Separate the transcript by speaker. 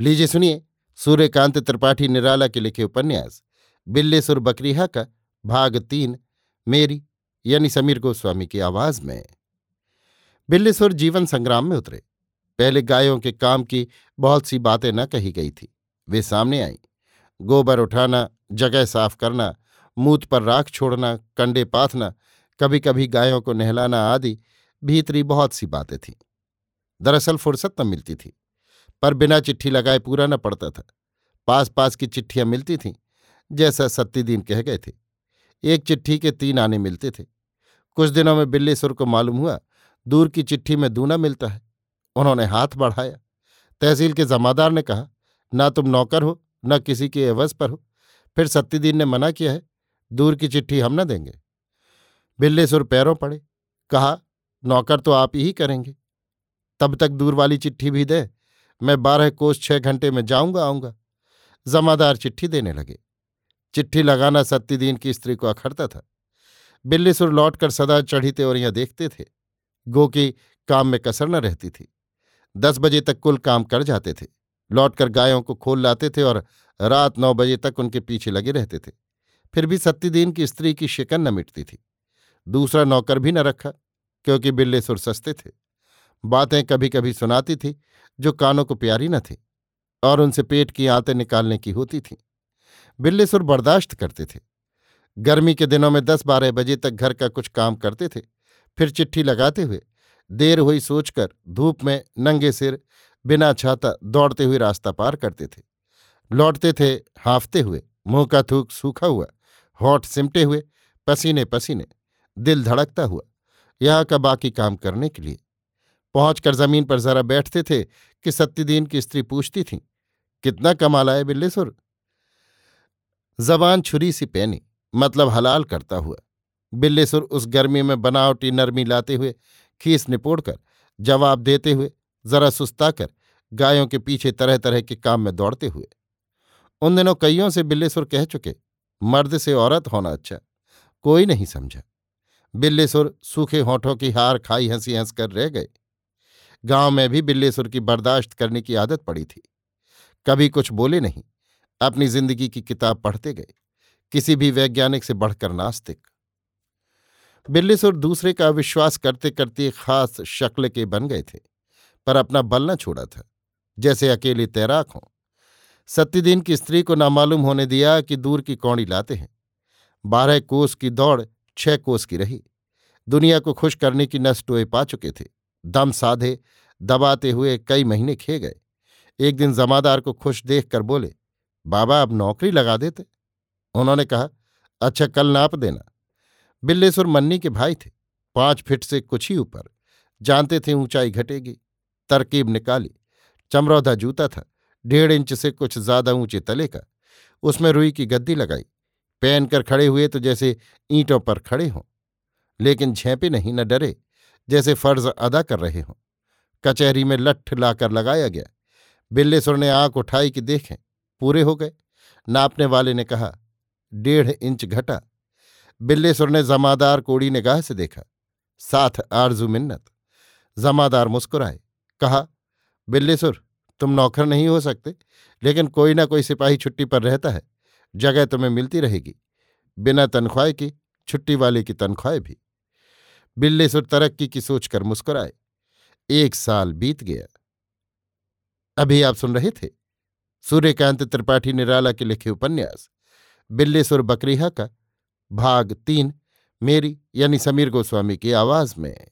Speaker 1: लीजिए सुनिए, सूर्यकांत त्रिपाठी निराला के लिखे उपन्यास बिल्लेसुर बकरीहा का भाग तीन, मेरी, यानी समीर गोस्वामी की आवाज़ में। बिल्लेसुर जीवन संग्राम में उतरे। पहले गायों के काम की बहुत सी बातें न कही गई थी। वे सामने आईं। गोबर उठाना, जगह साफ़ करना, मूत पर राख छोड़ना, कंडे पाथना कभी कभी गायों को नहलाना आदि भीतरी बहुत सी बातें थीं। दरअसल फुर्सत न मिलती थी। पर बिना चिट्ठी लगाए पूरा न पड़ता था। पास पास की चिट्ठियाँ मिलती थीं, जैसा सत्यदीन कह गए थे। एक चिट्ठी के तीन आने मिलते थे। कुछ दिनों में बिल्लीसुर को मालूम हुआ, दूर की चिट्ठी में दूना मिलता है। उन्होंने हाथ बढ़ाया। तहसील के जमादार ने कहा, ना तुम नौकर हो, न किसी के एवज पर हो। फिर सत्यदीन ने मना किया है, दूर की चिट्ठी हम न देंगे बिल्लेसुर पैरों पड़े, कहा, नौकर तो आप ही करेंगे। तब तक दूर वाली चिट्ठी भी दे। मैं बारह कोस छह घंटे में जाऊँगा, आऊँगा। जमादार चिट्ठी देने लगे। चिट्ठी लगाना सत्यदीन की स्त्री को अखड़ता था। बिल्लीसुर लौटकर सदा चढ़ी त्योरियाँ देखते थे। गो की काम में कसर न रहती थी। दस बजे तक कुल काम कर जाते थे। लौटकर गायों को खोल लाते थे और रात नौ बजे तक उनके पीछे लगे रहते थे। फिर भी सत्यदीन की स्त्री की शिकन न मिटती थी। दूसरा नौकर भी न रखा, क्योंकि बिल्लेसुर सस्ते थे। बातें कभी कभी सुनाती थी, जो कानों को प्यारी न थी और उनसे पेट की आंतें निकालने की होती थीं। बिल्लेसुर बर्दाश्त करते थे। गर्मी के दिनों में दस बारह बजे तक घर का कुछ काम करते थे, फिर चिट्ठी लगाते हुए देर हुई सोचकर धूप में नंगे सिर बिना छाता दौड़ते हुए रास्ता पार करते थे। लौटते थे, हाफते हुए, मुँह का थूक सूखा हुआ, होठ सिमटे हुए पसीने पसीने दिल धड़कता हुआ, यहाँ का बाकी काम करने के लिए। पहुंचकर ज़मीन पर जरा बैठते थे कि सत्यदीन की स्त्री पूछती थी, कितना कमाल आए बिल्लेसुर जबान छुरी सी पैनी मतलब हलाल करता हुआ। बिल्लेसुर उस गर्मी में बनावटी नरमी लाते हुए खीस निपोड़कर जवाब देते हुए जरा सुस्ताकर गायों के पीछे तरह तरह के काम में दौड़ते हुए। उन दिनों कईयों से बिल्लेसुर कह चुके, मर्द से औरत होना अच्छा कोई नहीं समझा। बिल्लेसुर सूखे होठों की हार खाई हँसी हंसकर रह गए। गाँव में भी बिल्लेसुर की बर्दाश्त करने की आदत पड़ी थी। कभी कुछ बोले नहीं, अपनी ज़िंदगी की किताब पढ़ते गए, किसी भी वैज्ञानिक से बढ़कर नास्तिक। बिल्लेसुर दूसरे का विश्वास करते करते खास शक्ल के बन गए थे, पर अपना बल न छोड़ा था। जैसे अकेले तैराक हों, सत्यदीन की स्त्री को नामालूम होने दिया कि दूर की कौड़ी लाते हैं। बारह कोस की दौड़, छह कोस की रही। दुनिया को खुश करने की नष्टोए पा चुके थे। दम साधे, दबाते हुए कई महीने खे गए। एक दिन जमादार को खुश देख कर बोले, बाबा, अब नौकरी लगा देते? उन्होंने कहा अच्छा कल नाप देना। बिल्लेसुर मन्नी के भाई थे, पाँच फिट से कुछ ही ऊपर। जानते थे ऊंचाई घटेगी। तरकीब निकाली। चमरौधा जूता था, डेढ़ इंच से कुछ ज़्यादा ऊँचे तले का। उसमें रुई की गद्दी लगाई। पहनकर खड़े हुए तो जैसे ईंटों पर खड़े हों। लेकिन झेंपे नहीं, न डरे। जैसे फ़र्ज़ अदा कर रहे हों। कचहरी में लठ लाकर लगाया गया। बिल्लेसुर ने आँख उठाई कि देखें, पूरे हो गए। नापने वाले ने कहा, डेढ़ इंच घटा। बिल्लेसुर ने जमादार कोड़ी निगाह से देखा, साथ आरज़ू मिन्नत। जमादार मुस्कुराए, कहा बिल्लेसुर तुम नौकर नहीं हो सकते, लेकिन कोई ना कोई सिपाही छुट्टी पर रहता है। जगह तुम्हें मिलती रहेगी। बिना तनख्वाह की छुट्टी वाले की तनख्वाह भी। बिल्लेसुर तरक्की की सोचकर मुस्कुराए। एक साल बीत गया। अभी आप सुन रहे थे सूर्यकांत त्रिपाठी निराला के लिखे उपन्यास बिल्लेसुर बकरीहा का, भाग तीन, मेरी यानी समीर गोस्वामी की आवाज़ में।